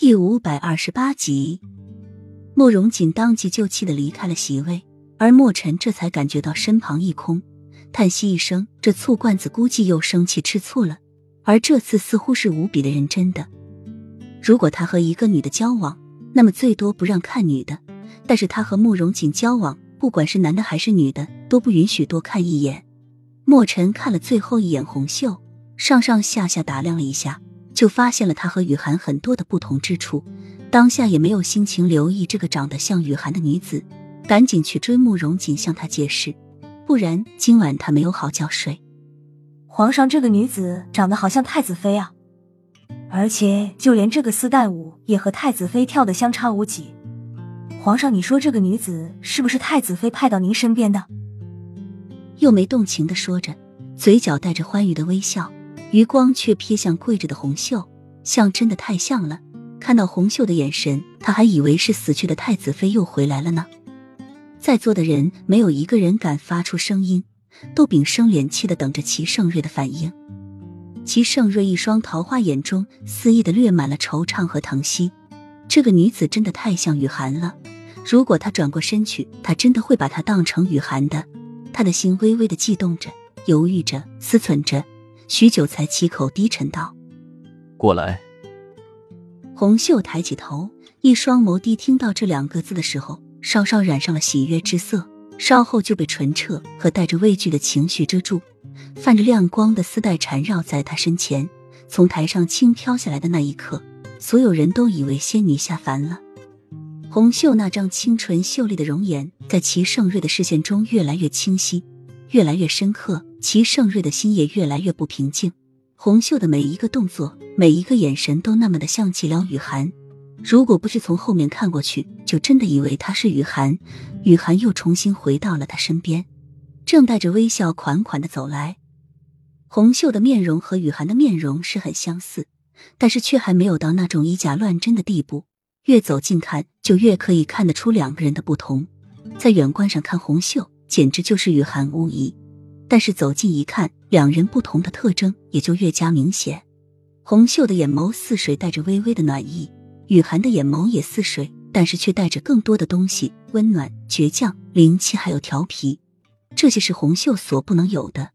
第五百二十八集，慕容锦当即就气的离开了席位，而莫尘这才感觉到身旁一空，叹息一声：“这醋罐子估计又生气吃醋了。”而这次似乎是无比的认真的。如果他和一个女的交往，那么最多不让看女的；但是他和慕容锦交往，不管是男的还是女的，都不允许多看一眼。莫尘看了最后一眼红袖，上上下下打量了一下。就发现了他和雨涵很多的不同之处，当下也没有心情留意这个长得像雨涵的女子，赶紧去追慕容锦向他解释，不然今晚他没有好觉睡。皇上，这个女子长得好像太子妃啊，而且就连这个丝带舞也和太子妃跳的相差无几。皇上，你说这个女子是不是太子妃派到您身边的？又没动情的说着，嘴角带着欢愉的微笑。余光却瞥向跪着的红袖，像真的太像了。看到红袖的眼神，他还以为是死去的太子妃又回来了呢。在座的人没有一个人敢发出声音，都屏声敛气的等着齐盛瑞的反应。齐盛瑞一双桃花眼中肆意的掠满了惆怅和疼惜。这个女子真的太像雨涵了。如果他转过身去，他真的会把她当成雨涵的。他的心微微的悸动着，犹豫着，思忖着。许久，才起口低沉道：“过来。”红袖抬起头，一双眸低听到这两个字的时候，稍稍染上了喜悦之色，稍后就被纯澈和带着畏惧的情绪遮住。泛着亮光的丝带缠绕在他身前，从台上轻飘下来的那一刻，所有人都以为仙女下凡了。红袖那张清纯秀丽的容颜，在齐盛瑞的视线中越来越清晰。越来越深刻，齐盛瑞的心也越来越不平静。红袖的每一个动作，每一个眼神，都那么的像极了雨涵。如果不是从后面看过去，就真的以为他是雨涵。雨涵又重新回到了他身边，正带着微笑款款的走来。红袖的面容和雨涵的面容是很相似，但是却还没有到那种以假乱真的地步。越走近看，就越可以看得出两个人的不同。在远观上看红袖。简直就是雨涵无疑，但是走近一看，两人不同的特征也就越加明显。红袖的眼眸似水，带着微微的暖意；雨涵的眼眸也似水，但是却带着更多的东西：温暖、倔强、灵气，还有调皮。这些是红袖所不能有的。